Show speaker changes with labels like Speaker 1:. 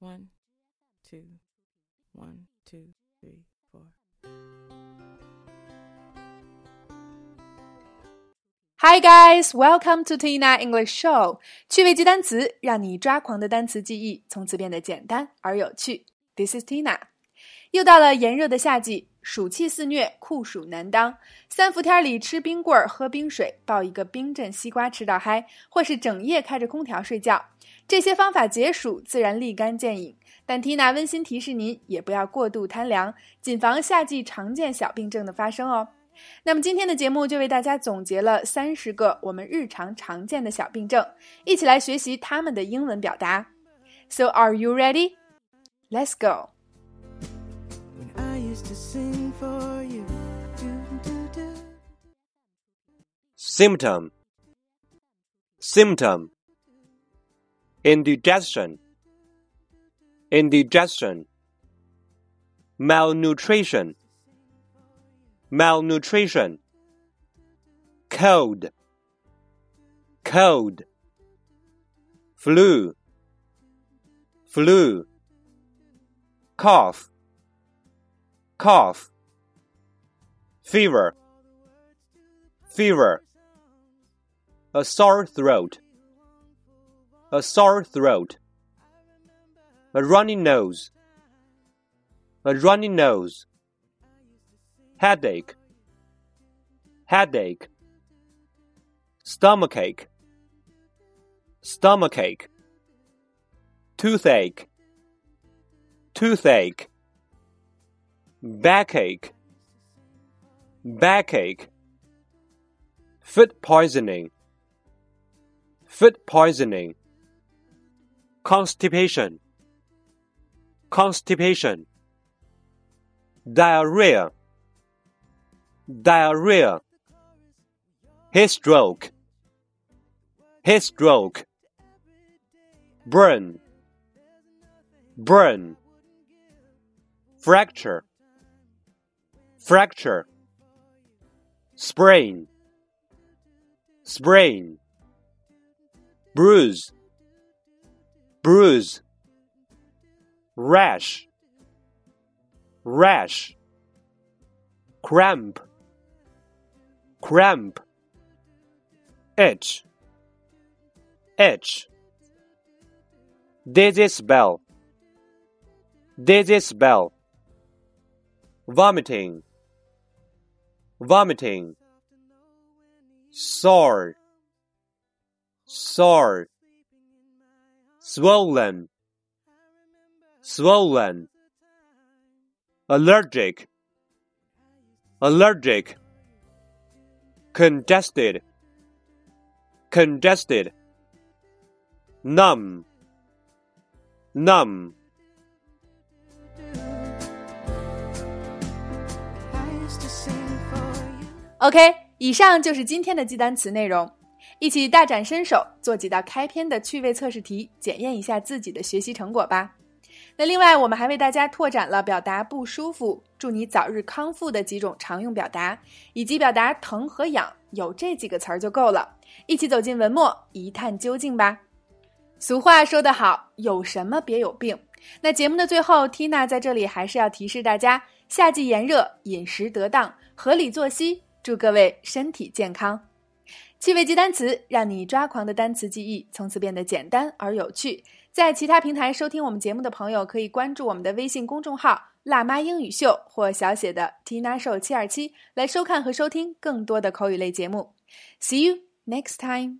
Speaker 1: One, two, one, two, three, four.
Speaker 2: Hi guys, welcome to Tina English Show。趣味记单词，让你抓狂的单词记忆从此变得简单而有趣。This is Tina。又到了炎热的夏季， 暑气肆虐，酷暑难当。三伏天里吃冰棍儿、喝冰水、抱一个冰镇西瓜吃到嗨，或是整夜开着空调睡觉，这些方法解暑自然立竿见影。但 Tina 温馨提示您，也不要过度贪凉，谨防夏季常见小病症的发生哦。那么今天的节目就为大家总结了三十个我们日常常见的小病症，一起来学习他们的英文表达。So are you ready? Let's go.
Speaker 1: When I used to sing for you. Do, do, do.
Speaker 3: symptom. Symptom. Indigestion. Indigestion. Malnutrition. Malnutrition. Cold. Cold. Flu. Flu. Cough cough fever fever a sore throat, a sore throat, a runny nose, a runny nose, headache, headache, stomachache, stomachache, toothache, toothache, backache, backache, food poisoning food poisoning, constipation, constipation, diarrhea, diarrhea, heat stroke, heat stroke, burn, burn, fracture, fracture, sprain, sprain. Bruise, bruise, rash, rash, cramp, cramp, itch, itch, dizzy spell, dizzy spell, vomiting, vomiting, sore, sore, swollen, swollen, allergic, allergic, congested, congested, numb, numb.
Speaker 2: OK，以上就是今天的记单词内容。一起大展身手，做几道开篇的趣味测试题，检验一下自己的学习成果吧。那另外，我们还为大家拓展了表达不舒服、祝你早日康复的几种常用表达，以及表达疼和痒，有这几个词儿就够了。一起走进文末，一探究竟吧。俗话说得好，有什么别有病。那节目的最后，Tina 在这里还是要提示大家：夏季炎热，饮食得当，合理作息，祝各位身体健康。趣味记单词，让你抓狂的单词记忆从此变得简单而有趣。在其他平台收听我们节目的朋友，可以关注我们的微信公众号“辣妈英语秀”或小写的 “Tina Show 七二七”来收看和收听更多的口语类节目。See you next time.